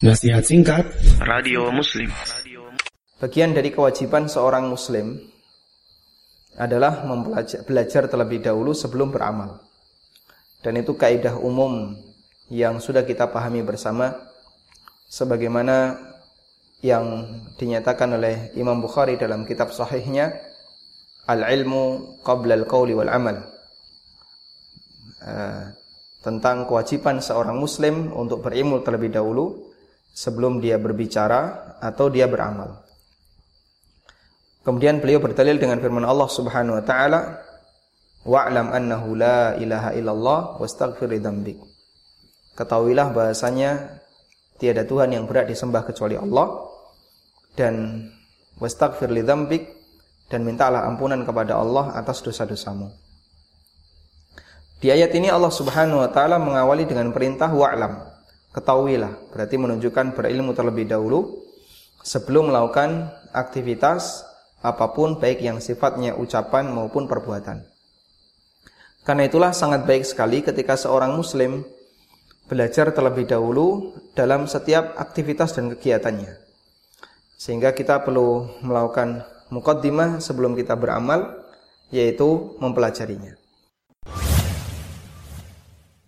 Nasihat singkat Radio Muslim Bagian dari kewajiban seorang muslim adalah mempelajar, belajar terlebih dahulu sebelum beramal. Dan itu kaidah umum yang sudah kita pahami bersama sebagaimana yang dinyatakan oleh Imam Bukhari dalam kitab sahihnya Al-ilmu qabla al-qawli wal amal. Uh, tentang kewajiban seorang muslim untuk berilmu terlebih dahulu sebelum dia berbicara atau dia beramal. Kemudian beliau berdalil dengan firman Allah Subhanahu wa taala, "Wa'lam annahu la ilaha illallah wastaghfir dzambik." Ketahuilah bahasanya tiada Tuhan yang berat disembah kecuali Allah dan wastaghfir dzambik dan mintalah ampunan kepada Allah atas dosa-dosamu. Di ayat ini Allah Subhanahu wa taala mengawali dengan perintah wa'lam ketahuilah berarti menunjukkan berilmu terlebih dahulu sebelum melakukan aktivitas apa pun baik yang sifatnya ucapan maupun perbuatan. Karena itulah sangat baik sekali ketika seorang muslim belajar terlebih dahulu dalam setiap aktivitas dan kegiatannya. Sehingga kita perlu melakukan mukaddimah sebelum kita beramal yaitu mempelajarinya.